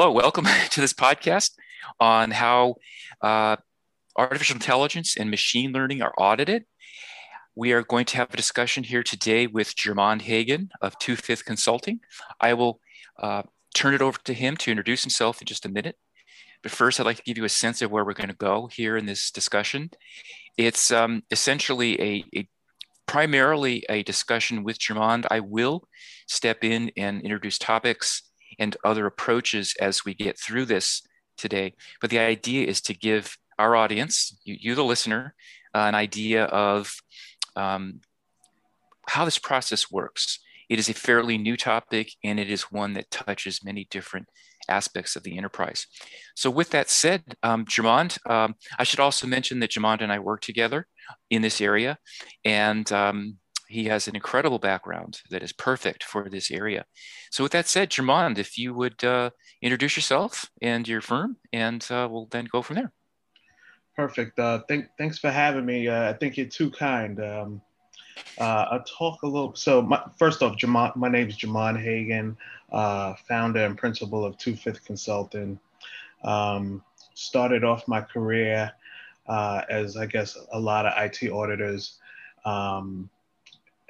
hello, welcome to this podcast on how uh, artificial intelligence and machine learning are audited. We are going to have a discussion here today with Jermand Hagan of Two Fifth Consulting. I will uh, turn it over to him to introduce himself in just a minute. But first, I'd like to give you a sense of where we're going to go here in this discussion. It's um, essentially a, a primarily a discussion with Jermand. I will step in and introduce topics and other approaches as we get through this today. But the idea is to give our audience, you, you the listener, uh, an idea of um, how this process works. It is a fairly new topic and it is one that touches many different aspects of the enterprise. So, with that said, um, Jermand, um, I should also mention that Jermand and I work together in this area. And um, he has an incredible background that is perfect for this area. So, with that said, Jermand, if you would uh, introduce yourself and your firm, and uh, we'll then go from there. Perfect. Uh, th- thanks for having me. Uh, I think you're too kind. Um, uh, I'll talk a little. So, my, first off, Jamon, my name is Jermand Hagan, uh, founder and principal of Two Fifth Consulting. Um, started off my career as, I guess, a lot of IT auditors. Um,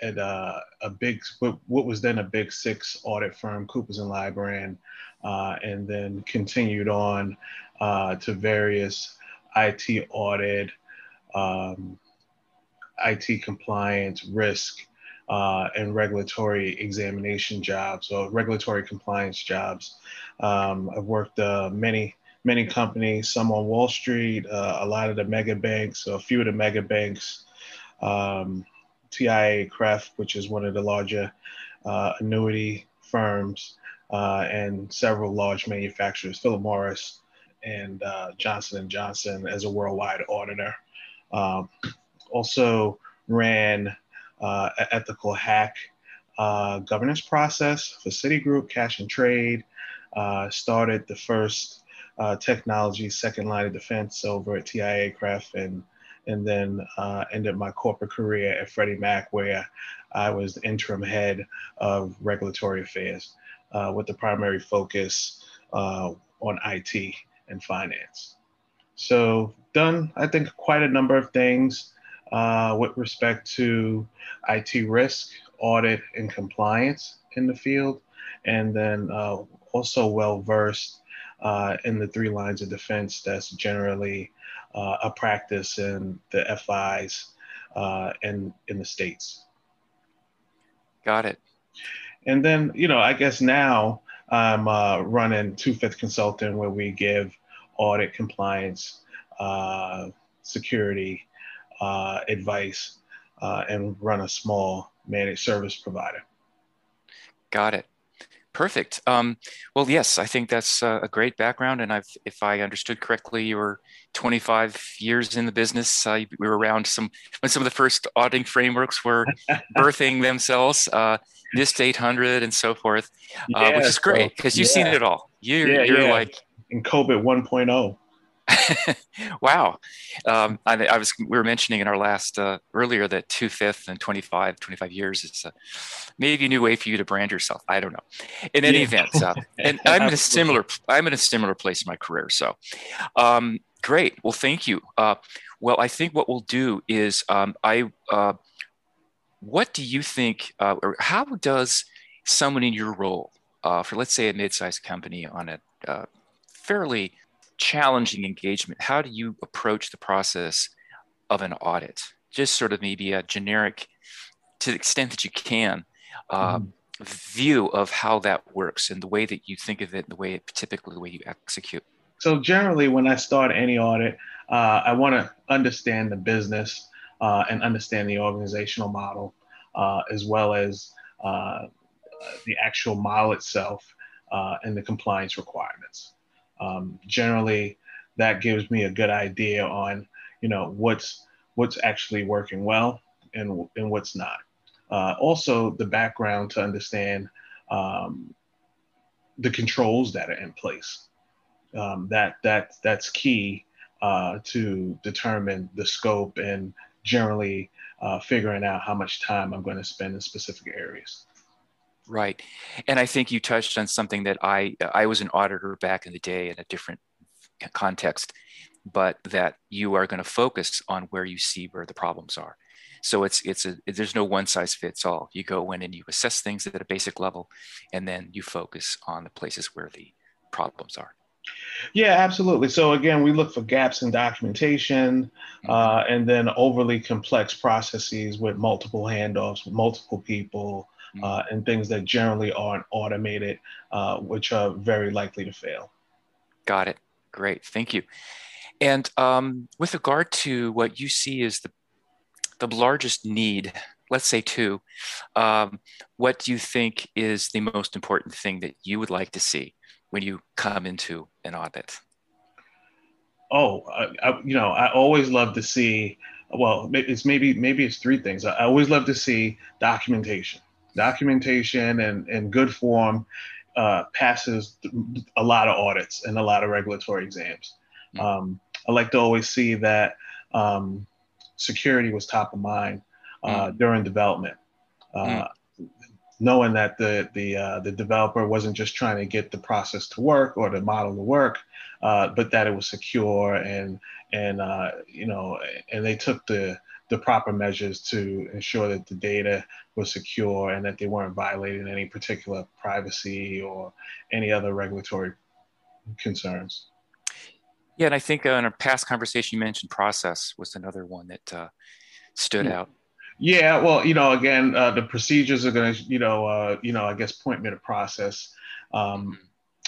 at uh, a big, what was then a big six audit firm, Coopers and Lybrand, uh, and then continued on uh, to various IT audit, um, IT compliance, risk, uh, and regulatory examination jobs or regulatory compliance jobs. Um, I've worked uh, many many companies, some on Wall Street, uh, a lot of the mega banks, a few of the mega banks. Um, TIAA-CREF, which is one of the larger uh, annuity firms, uh, and several large manufacturers, Philip Morris and uh, Johnson and Johnson, as a worldwide auditor. Um, also ran uh, ethical hack uh, governance process for Citigroup, Cash and Trade. Uh, started the first technology second line of defense over at TIAA-CREF and and then uh, ended my corporate career at Freddie Mac, where I was the interim head of regulatory affairs uh, with the primary focus uh, on IT and finance. So, done, I think, quite a number of things uh, with respect to IT risk, audit, and compliance in the field, and then uh, also well versed uh, in the three lines of defense that's generally uh, a practice in the FIs uh, in in the states. Got it. And then you know, I guess now I'm uh, running Two Fifth Consulting, where we give audit, compliance, uh, security uh, advice, uh, and run a small managed service provider. Got it. Perfect. Um, well, yes, I think that's a great background. And I've, if I understood correctly, you were 25 years in the business. Uh, we were around some when some of the first auditing frameworks were birthing themselves, uh, NIST 800 and so forth, uh, yeah, which is great because you've yeah. seen it all. You're, yeah, you're like in COBIT 1.0. wow. Um, I, I, was, we were mentioning in our last, uh, earlier that two fifth and 25, 25 years is uh, maybe a new way for you to brand yourself. I don't know. In any yeah. event, uh, and I'm in a similar, I'm in a similar place in my career. So, um, great. Well, thank you. Uh, well, I think what we'll do is, um, I, uh, what do you think, uh, or how does someone in your role, for let's say a mid-sized company on a fairly challenging engagement, how do you approach the process of an audit? Just sort of maybe a generic, to the extent that you can, uh, mm. view of how that works and the way that you think of it, the way it typically the way you execute. So generally, when I start any audit, uh, I want to understand the business uh, and understand the organizational model, uh, as well as uh, the actual model itself uh, and the compliance requirements. Um, generally, that gives me a good idea on, you know, what's what's actually working well and and what's not. Uh, also, the background to understand um, the controls that are in place. Um, that that that's key uh, to determine the scope and generally uh, figuring out how much time I'm going to spend in specific areas. Right. And I think you touched on something that I I was an auditor back in the day in a different context, but that you are going to focus on where you see where the problems are. So it's it's a there's no one size fits all. You go in and you assess things at a basic level, and then you focus on the places where the problems are. Yeah, absolutely. So again, we look for gaps in documentation, mm-hmm. uh, and then overly complex processes with multiple handoffs, with multiple people. Uh, and things that generally aren't automated, uh, which are very likely to fail. Got it. Great. Thank you. And um, with regard to what you see as the the largest need, let's say two, um, what do you think is the most important thing that you would like to see when you come into an audit? Oh, I, I, you know, I always love to see. Well, it's maybe maybe it's three things. I always love to see documentation, documentation, and and good form uh, passes a lot of audits and a lot of regulatory exams. Mm-hmm. Um, I like to always see that um, security was top of mind uh, mm. during development. Uh, mm. Knowing that the the uh, the developer wasn't just trying to get the process to work or the model to work, uh, but that it was secure and and uh, you know and they took the the proper measures to ensure that the data was secure and that they weren't violating any particular privacy or any other regulatory concerns. Yeah, and I think uh, in a past conversation you mentioned process was another one that uh, stood yeah. out. Yeah, well, you know, again, uh, the procedures are going to, you know, uh, you know, I guess point me to process. Um, mm-hmm.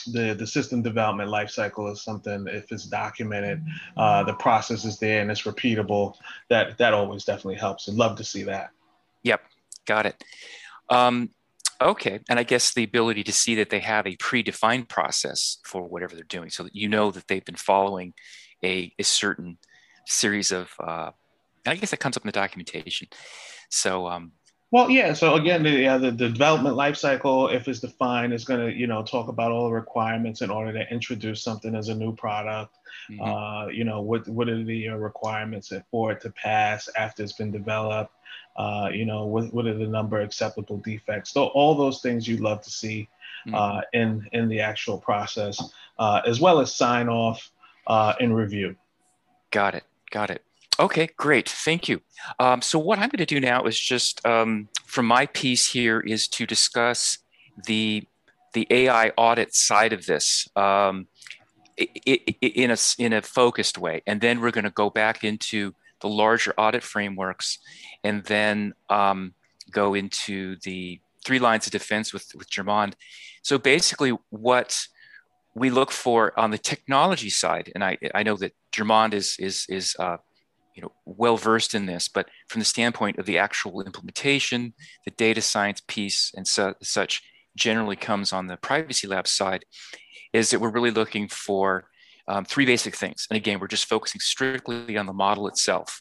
The the system development lifecycle is something if it's documented, uh, the process is there and it's repeatable. That that always definitely helps. I'd love to see that. Yep, got it. Um, Okay. And I guess the ability to see that they have a predefined process for whatever they're doing so that you know that they've been following a, a certain series of, uh, I guess that comes up in the documentation. So, um, well, yeah. So again, the, yeah, the, the development lifecycle, if it's defined, is going to you know talk about all the requirements in order to introduce something as a new product. Mm-hmm. Uh, you know, what what are the uh, requirements for it to pass after it's been developed? Uh, you know, what, what are the number of acceptable defects? So all those things you'd love to see mm-hmm. uh, in in the actual process, uh, as well as sign off uh, and review. Got it. Got it. Okay, great. Thank you. Um, so what I'm going to do now is just um, from my piece here is to discuss the the AI audit side of this. Um, in a in a focused way, and then we're going to go back into the larger audit frameworks, and then um, go into the three lines of defense with, with Jermand. So basically, what we look for on the technology side, and I, I know that Jermand is is is uh, you know well versed in this, but from the standpoint of the actual implementation, the data science piece and su- such generally comes on the privacy lab side, is that we're really looking for um, three basic things. And again, we're just focusing strictly on the model itself.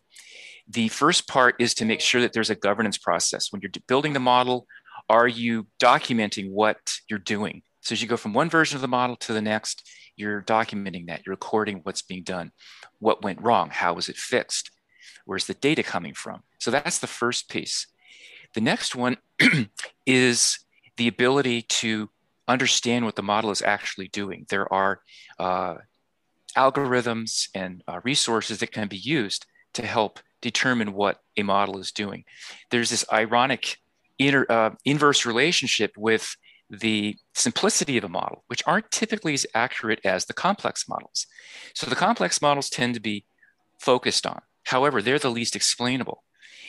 The first part is to make sure that there's a governance process. When you're building the model, are you documenting what you're doing? So as you go from one version of the model to the next, you're documenting that, you're recording what's being done, what went wrong, how was it fixed, where's the data coming from? So that's the first piece. The next one is the ability to understand what the model is actually doing. There are uh, algorithms and uh, resources that can be used to help determine what a model is doing. There's this ironic uh, inverse relationship with the simplicity of a model, which aren't typically as accurate as the complex models. So the complex models tend to be focused on. However, they're the least explainable.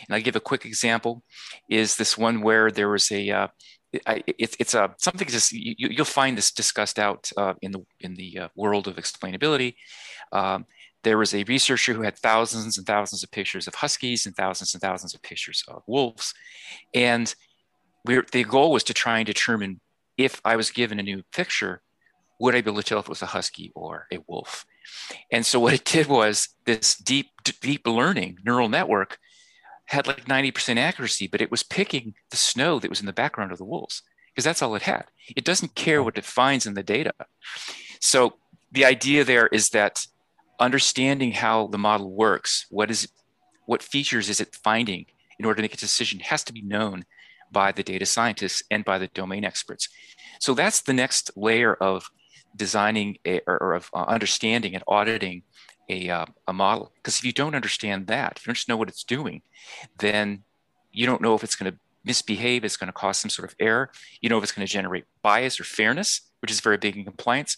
And I give a quick example is this one where there was a uh, it, it's a something just you, will find this discussed out uh, in the in the uh, world of explainability. Um, there was a researcher who had thousands and thousands of pictures of huskies and thousands and thousands of pictures of wolves, and the goal was to try and determine if I was given a new picture, would I be able to tell if it was a husky or a wolf? And so what it did was this deep deep learning neural network had like 90% accuracy, but it was picking the snow that was in the background of the wolves because that's all it had. It doesn't care what it finds in the data. So the idea there is that understanding how the model works, what is what features is it finding in order to make a decision has to be known by the data scientists and by the domain experts. So that's the next layer of designing a, or, of uh, understanding and auditing a, uh, a model. Because if you don't understand that, if you don't know what it's doing, then you don't know if it's going to misbehave, it's going to cause some sort of error. You know if it's going to generate bias or fairness, which is very big in compliance.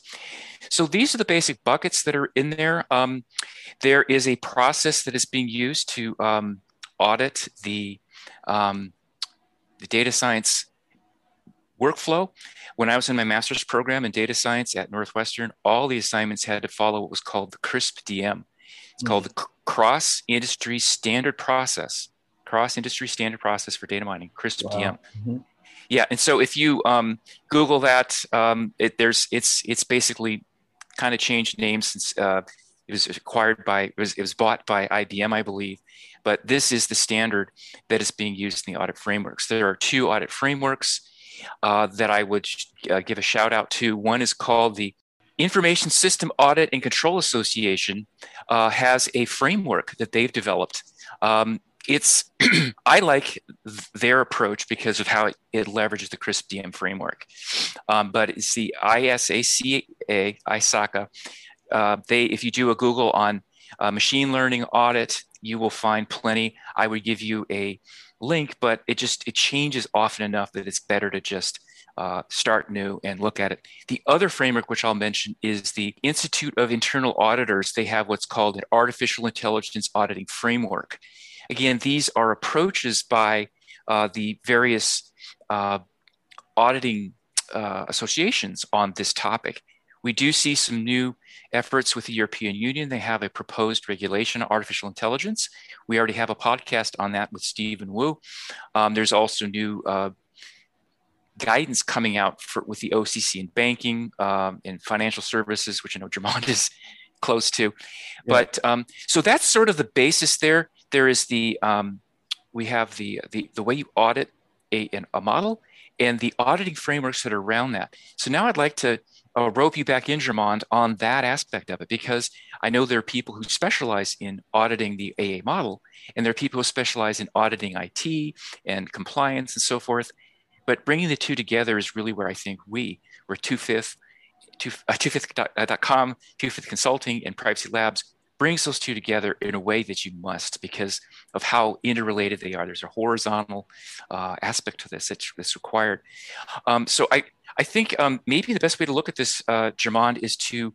So these are the basic buckets that are in there. Um, there is a process that is being used to um, audit the, um, the data science workflow. When I was in my master's program in data science at Northwestern, all the assignments had to follow what was called the CRISP DM. It's mm-hmm. called the Cross Industry Standard Process, Cross Industry Standard Process for Data Mining, CRISP wow. DM. Mm-hmm. Yeah, and so if you um, Google that, um, it, there's it's it's basically kind of changed names since uh, it was acquired by it was, it was bought by IBM, I believe. But this is the standard that is being used in the audit frameworks. There are two audit frameworks uh, that I would uh, give a shout out to. One is called the Information System Audit and Control Association, uh, has a framework that they've developed. Um, it's I like their approach because of how it, it leverages the CRISP DM framework. Um, but it's the ISACA, ISACA. Uh, they, if you do a Google on uh, machine learning audit, you will find plenty. I would give you a link, but it just it changes often enough that it's better to just uh, start new and look at it. The other framework, which I'll mention, is the Institute of Internal Auditors. They have what's called an artificial intelligence auditing framework. Again, these are approaches by uh, the various uh, auditing uh, associations on this topic. We do see some new efforts with the European Union. They have a proposed regulation on artificial intelligence. We already have a podcast on that with Stephen Wu. Um, there's also new uh, guidance coming out for, with the OCC in banking um, and financial services, which I know Jermand is close to. Yeah. But um, so that's sort of the basis there. There is the um, we have the, the the way you audit a, a model and the auditing frameworks that are around that. So now I'd like to uh, rope you back in, Jermand, on that aspect of it, because I know there are people who specialize in auditing the AA model, and there are people who specialize in auditing IT and compliance and so forth. But bringing the two together is really where I think we, we're two fifth, two, uh, twofifth.com, two fifth consulting, and privacy labs brings those two together in a way that you must because of how interrelated they are. There's a horizontal uh, aspect to this that's, that's required. Um, so I, I think um, maybe the best way to look at this, uh, Jermand, is to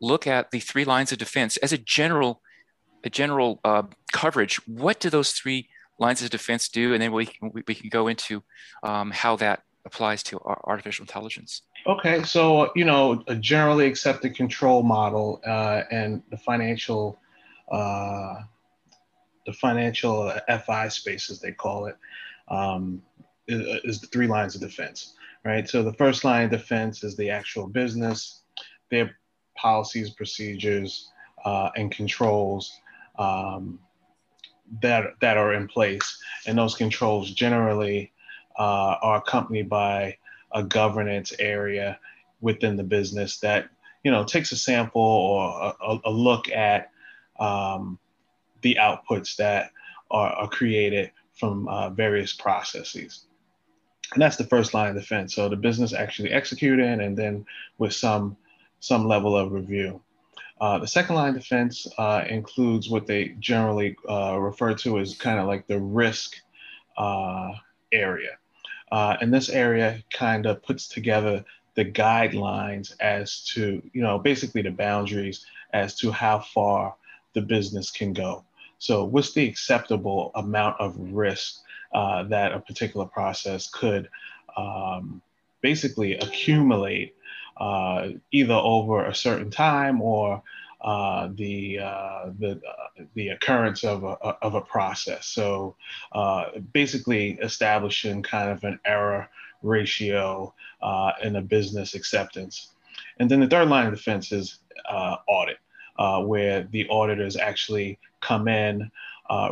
look at the three lines of defense as a general, a general uh, coverage. What do those three lines of defense do? And then we can, we, can go into um, how that applies to artificial intelligence. Okay, so you know, a generally accepted control model uh, and the financial, uh, the financial FI space, as they call it, um, is the three lines of defense, right? So the first line of defense is the actual business, their policies, procedures, uh, and controls um, that that are in place, and those controls generally uh, are accompanied by a governance area within the business that you know takes a sample or a, a look at um, the outputs that are, are created from uh, various processes and that's the first line of defense. So the business actually executing and then with some some level of review. Uh, the second line of defense uh, includes what they generally uh, refer to as kind of like the risk uh, area. Uh, and this area kind of puts together the guidelines as to, you know, basically the boundaries as to how far the business can go. So, what's the acceptable amount of risk uh, that a particular process could um, basically accumulate uh, either over a certain time or uh, the uh, the uh, the occurrence of a of a process. So uh, basically, establishing kind of an error ratio in a business acceptance, and then the third line of defense is audit, where the auditors actually come in,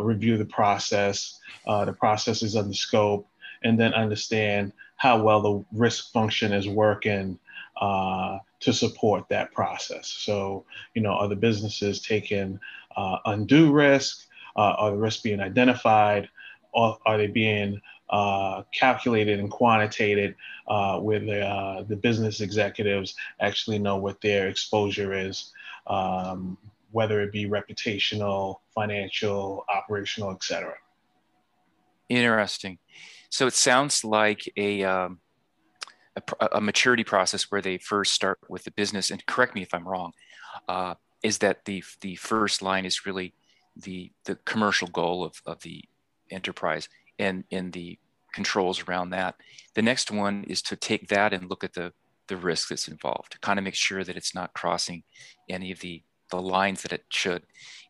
review the process, the process is the scope, and then understand how well the risk function is working uh, to support that process. So, you know, are the businesses taking uh, undue risk? Uh, are the risks being identified? Are they being uh, calculated and quantitated uh, where the, uh, the business executives actually know what their exposure is, um, whether it be reputational, financial, operational, et cetera. Interesting. So it sounds like a, um, a, a, maturity process where they first start with the business, and correct me if I'm wrong, uh, is that the, the first line is really the, the commercial goal of, of the enterprise and in the controls around that. The next one is to take that and look at the the risk that's involved kind of make sure that it's not crossing any of the the lines that it should.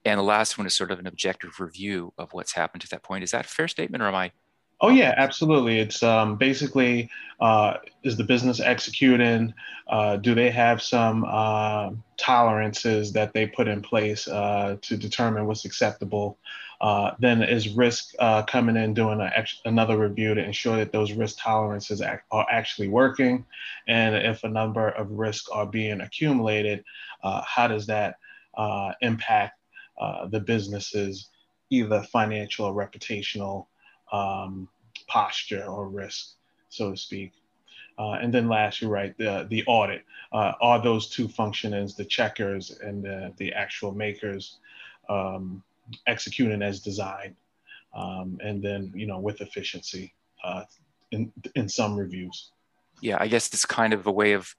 And the last one is sort of an objective review of what's happened to that point. Is that a fair statement, or am I Oh yeah, absolutely. It's um, basically uh, is the business executing? Uh, do they have some uh, tolerances that they put in place uh, to determine what's acceptable? Uh, then is risk uh, coming in doing a, another review to ensure that those risk tolerances are actually working, and if a number of risks are being accumulated, how does that impact the business's either financial or reputational um, posture or risk, so to speak. Uh, and then last, you're right, the, the audit. Uh, are those two functionings, the checkers and the, the actual makers, um, executing as designed? Um, and then, you know, with efficiency uh, in, in some reviews. Yeah, I guess it's kind of a way of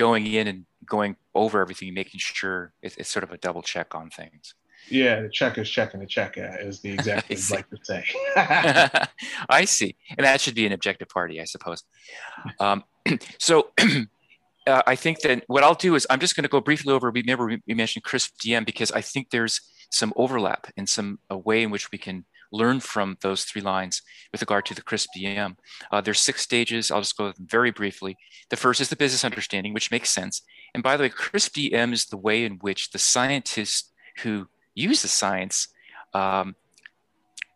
going in and going over everything, making sure it's, it's sort of a double check on things. Yeah, the checker's checking the checker is the exact thing I'd like to say. I see. And that should be an objective party, I suppose. Um, so uh, I think that what I'll do is I'm just going to go briefly over, remember we mentioned CRISP DM because I think there's some overlap and some a way in which we can learn from those three lines with regard to the CRISP DM. Uh, there's six stages. I'll just go very briefly. The first is the business understanding, which makes sense. And by the way, CRISP DM is the way in which the scientists who use the science um,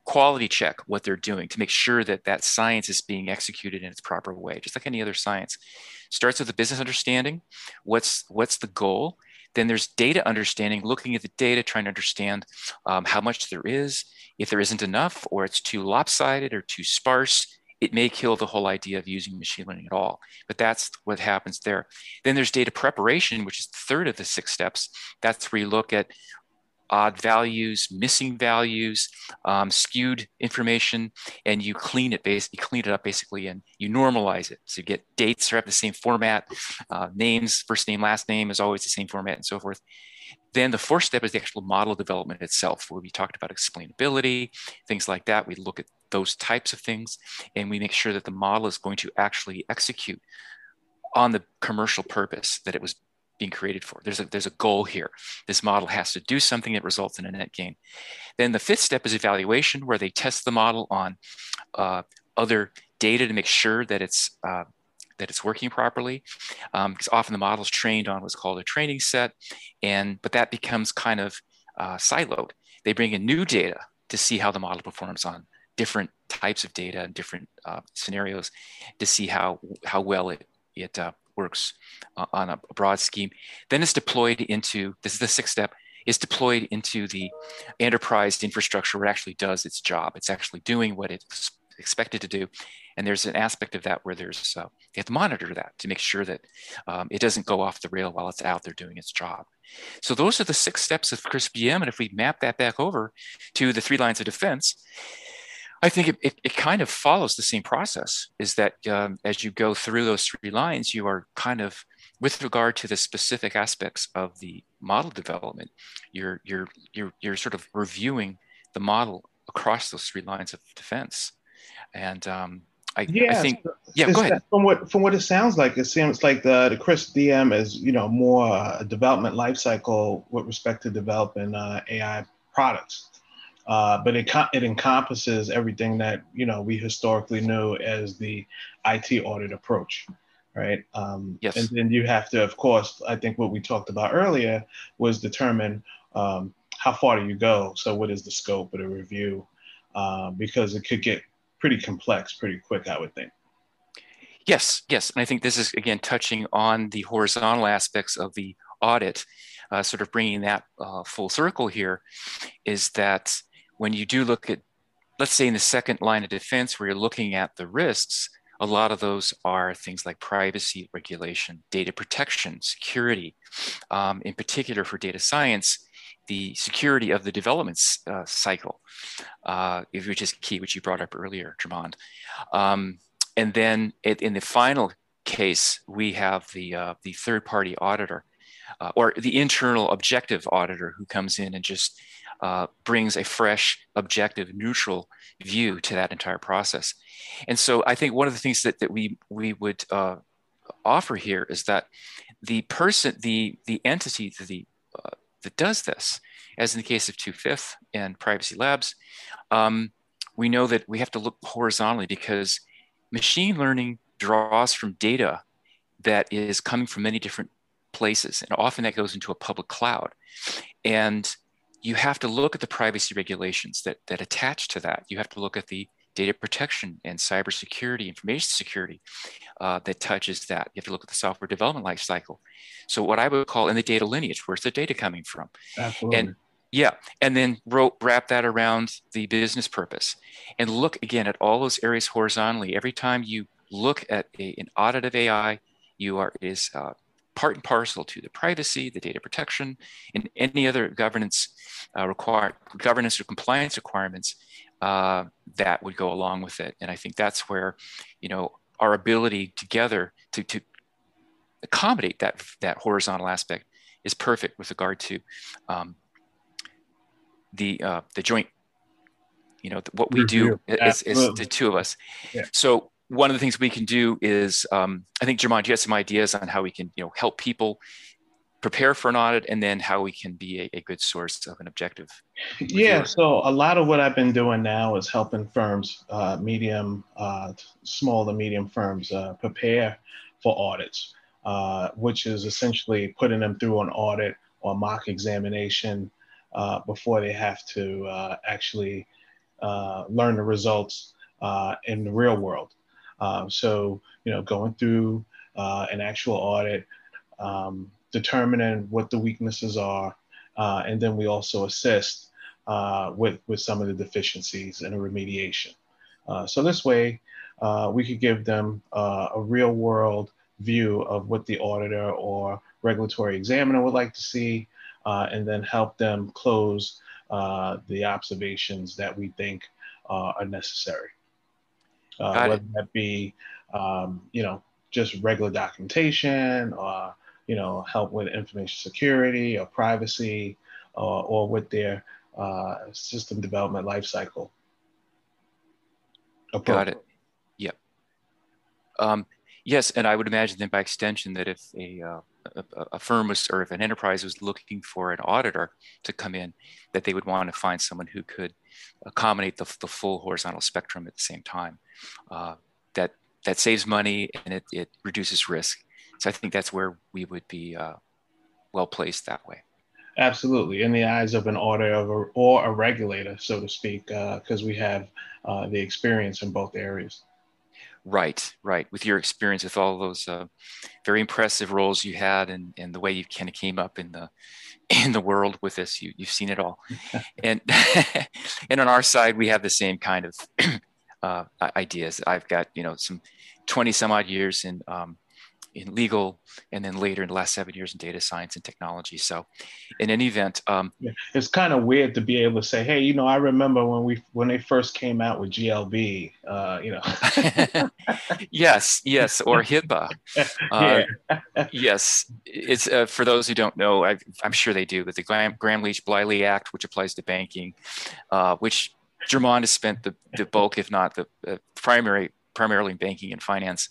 quality check what they're doing to make sure that that science is being executed in its proper way just like any other science starts with the business understanding what's what's the goal then there's data understanding looking at the data trying to understand um, how much there is. If there isn't enough or it's too lopsided or too sparse it may kill the whole idea of using machine learning at all. But that's what happens there. Then there's data preparation which is the third of the six steps. That's where you look at odd values, missing values, um, skewed information, and you clean it basically, clean it up basically, and you normalize it. So you get dates are have the same format, uh, names, first name, last name is always the same format, and so forth. Then the fourth step is the actual model development itself, where we talked about explainability, things like that. We look at those types of things, and we make sure that the model is going to actually execute on the commercial purpose that it was being created for. There's a, there's a goal here. This model has to do something that results in a net gain. Then the fifth step is evaluation, where they test the model on uh, other data to make sure that it's uh, that it's working properly. Um, because often the model is trained on what's called a training set, and but that becomes kind of uh, siloed. They bring in new data to see how the model performs on different types of data and different uh, scenarios to see how how well it it uh, works uh, on a broad scheme. Then it's deployed into, this is the sixth step, is deployed into the enterprise infrastructure where it actually does its job. It's actually doing what it's expected to do. And there's an aspect of that where there's, uh, you have to monitor that to make sure that um, it doesn't go off the rail while it's out there doing its job. So those are the six steps of CRISP DM. And if we map that back over to the three lines of defense, I think it, it, it, kind of follows the same process is that um, as you go through those three lines, you are kind of, with regard to the specific aspects of the model development, you're, you're, you're, you're sort of reviewing the model across those three lines of defense. And um, I, yeah, I think, yeah, go ahead. From what, from what it sounds like, it seems like the, the CRISP DM is, you know, more a development lifecycle with respect to developing uh, AI products. Uh, but it it encompasses everything that you know we historically knew as the IT audit approach, right? Um, yes. And then you have to, of course, I think what we talked about earlier was determine um, how far do you go. So what is the scope of the review? Uh, because it could get pretty complex pretty quick, I would think. Yes, yes, and I think this is again touching on the horizontal aspects of the audit. Uh, sort of bringing that uh, full circle here is that when you do look at let's say in the second line of defense where you're looking at the risks, a lot of those are things like privacy regulation, data protection, security. Um, in particular for data science, the security of the development uh, cycle, uh, which is key, which you brought up earlier, Jermand. Um, and then it, in the final case, we have the, uh, the third party auditor uh, or the internal objective auditor who comes in and just uh, brings a fresh, objective, neutral view to that entire process. And so I think one of the things that, that we, we would uh, offer here is that the person, the, the entity, the, uh, that does this, as in the case of 2FIF and Privacy Labs, um, we know that we have to look horizontally because machine learning draws from data that is coming from many different places, and often that goes into a public cloud. And you have to look at the privacy regulations that, that attach to that. You have to look at the data protection and cybersecurity, information security uh, that touches that. You have to look at the software development lifecycle. So what I would call in the data lineage, where's the data coming from? Absolutely. And yeah, and then wrote, wrap that around the business purpose, and look again at all those areas horizontally. Every time you look at a, an audit of AI, you are is uh, part and parcel to the privacy, the data protection, and any other governance uh, require governance or compliance requirements uh, that would go along with it. And I think that's where, you know, our ability together to, to accommodate that, that horizontal aspect is perfect with regard to um, the, uh, the joint, you know, what we do is, is, the two of us. Yeah. So one of the things we can do is, um, I think Jermand, you have some ideas on how we can, you know, help people prepare for an audit and then how we can be a, a good source of an objective yeah so a lot of what i've been doing now is helping firms uh, medium uh, small to medium firms uh, prepare for audits uh, which is essentially putting them through an audit or mock examination uh, before they have to uh, actually learn the results in the real world so you know going through an actual audit um, determining what the weaknesses are, uh, and then we also assist uh, with, with some of the deficiencies and a remediation. Uh, so this way, uh, we could give them uh, a real world view of what the auditor or regulatory examiner would like to see, uh, and then help them close the observations that we think are necessary. Whether that be, um, you know, just regular documentation or you know, help with information security or privacy uh, or with their uh, system development lifecycle. Got it. Yep. Um, yes, and I would imagine then by extension that if a, uh, a, a, firm was, or if an enterprise was looking for an auditor to come in, that they would want to find someone who could accommodate the, the full horizontal spectrum at the same time. Uh, that that saves money and it, it reduces risk so I think that's where we would be uh, well placed that way. Absolutely, in the eyes of an auditor or a regulator, so to speak, because uh, we have uh, the experience in both areas. Right, right. With your experience with all those uh, very impressive roles you had, and, and the way you kind of came up in the in the world with this, you you've seen it all. and and on our side, we have the same kind of uh, ideas. I've got you know some twenty some odd years in um, in legal, and then later in the last seven years in data science and technology. So, in any event, um, it's kind of weird to be able to say, "Hey, you know, I remember when we when they first came out with GLB." Uh, you know. yes, yes, or HIPAA. Uh, yes, it's uh, for those who don't know. I, am sure they do, but the Gramm Leach Bliley Act, which applies to banking, uh, which Jermand has spent the, the bulk, if not the uh, primary primarily in banking and finance,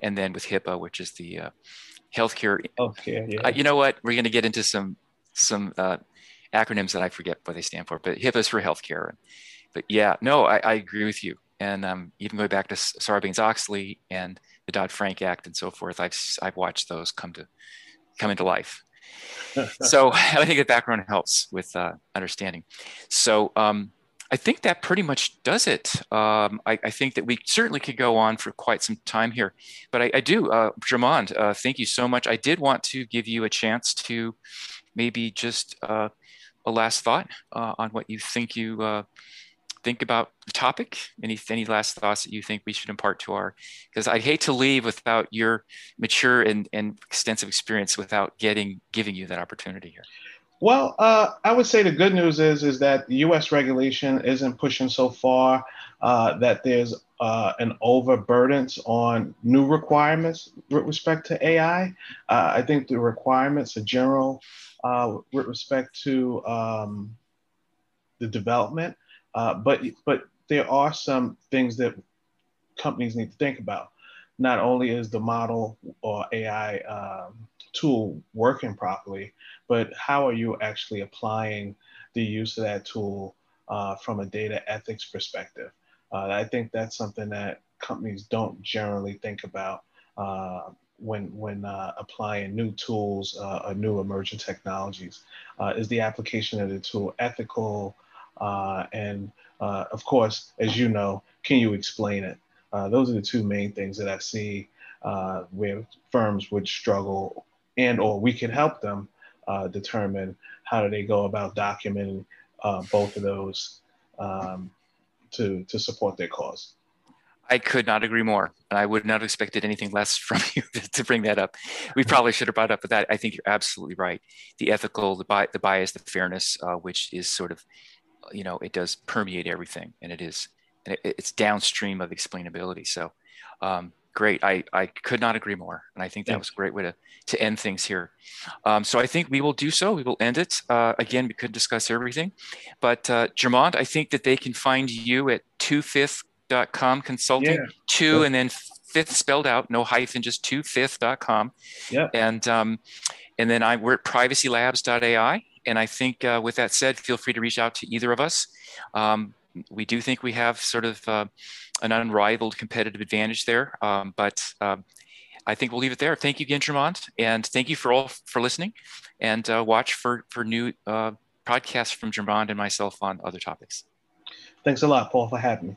and then with HIPAA, which is the uh, healthcare. Okay, yeah. Uh, you know what? We're going to get into some some uh, acronyms that I forget what they stand for, but HIPAA is for healthcare. But yeah, no, I, I agree with you. And um, even going back to Sarbanes-Oxley and the Dodd-Frank Act and so forth, I've I've watched those come to come into life. so I think the background helps with uh, understanding. So um, I think that pretty much does it. Um, I, I, think that we certainly could go on for quite some time here, but I, I do, uh, uh, thank you so much. I did want to give you a chance to maybe just uh, a last thought uh, on what you think you uh, think about the topic? Any any last thoughts that you think we should impart to our? Because I'd hate to leave without your mature and, and extensive experience without getting giving you that opportunity here. Well, uh, I would say the good news is is that the U.S. regulation isn't pushing so far uh, that there's uh, an overburdence on new requirements with respect to AI. Uh, I think the requirements are general uh, with respect to um, the development, uh, but but there are some things that companies need to think about. Not only is the model or AI um, tool working properly, but how are you actually applying the use of that tool uh, from a data ethics perspective? Uh, I think that's something that companies don't generally think about uh, when when uh, applying new tools uh, or new emerging technologies. Uh, is the application of the tool ethical? and of course, as you know, can you explain it? those are the two main things that I see where firms would struggle and or we can help them uh, determine how do they go about documenting uh, both of those um, to to support their cause. I could not agree more. And I would not have expected anything less from you to bring that up. We probably should have brought up, but that I think you're absolutely right. The ethical, the, bi- the bias, the fairness, uh, which is sort of, you know, it does permeate everything, and it is, and it, it's downstream of explainability. So, um, great. I, I could not agree more. And I think that was a great way to, to end things here. Um, so I think we will do so. We will end it. Uh, again, we could discuss everything. But uh, I think that they can find you at twofifth.com consulting, yeah. two yeah. and then fifth spelled out, no hyphen, just twofifth.com. Yeah. And, um, and then I, we're at privacylabs.ai. And I think uh, with that said, feel free to reach out to either of us. Um, we do think we have sort of uh, an unrivaled competitive advantage there. Um, but um, I think we'll leave it there. Thank you again, Jermand, and thank you for all for listening. And uh, watch for for new uh, podcasts from Jermand and myself on other topics. Thanks a lot, Paul, for having me.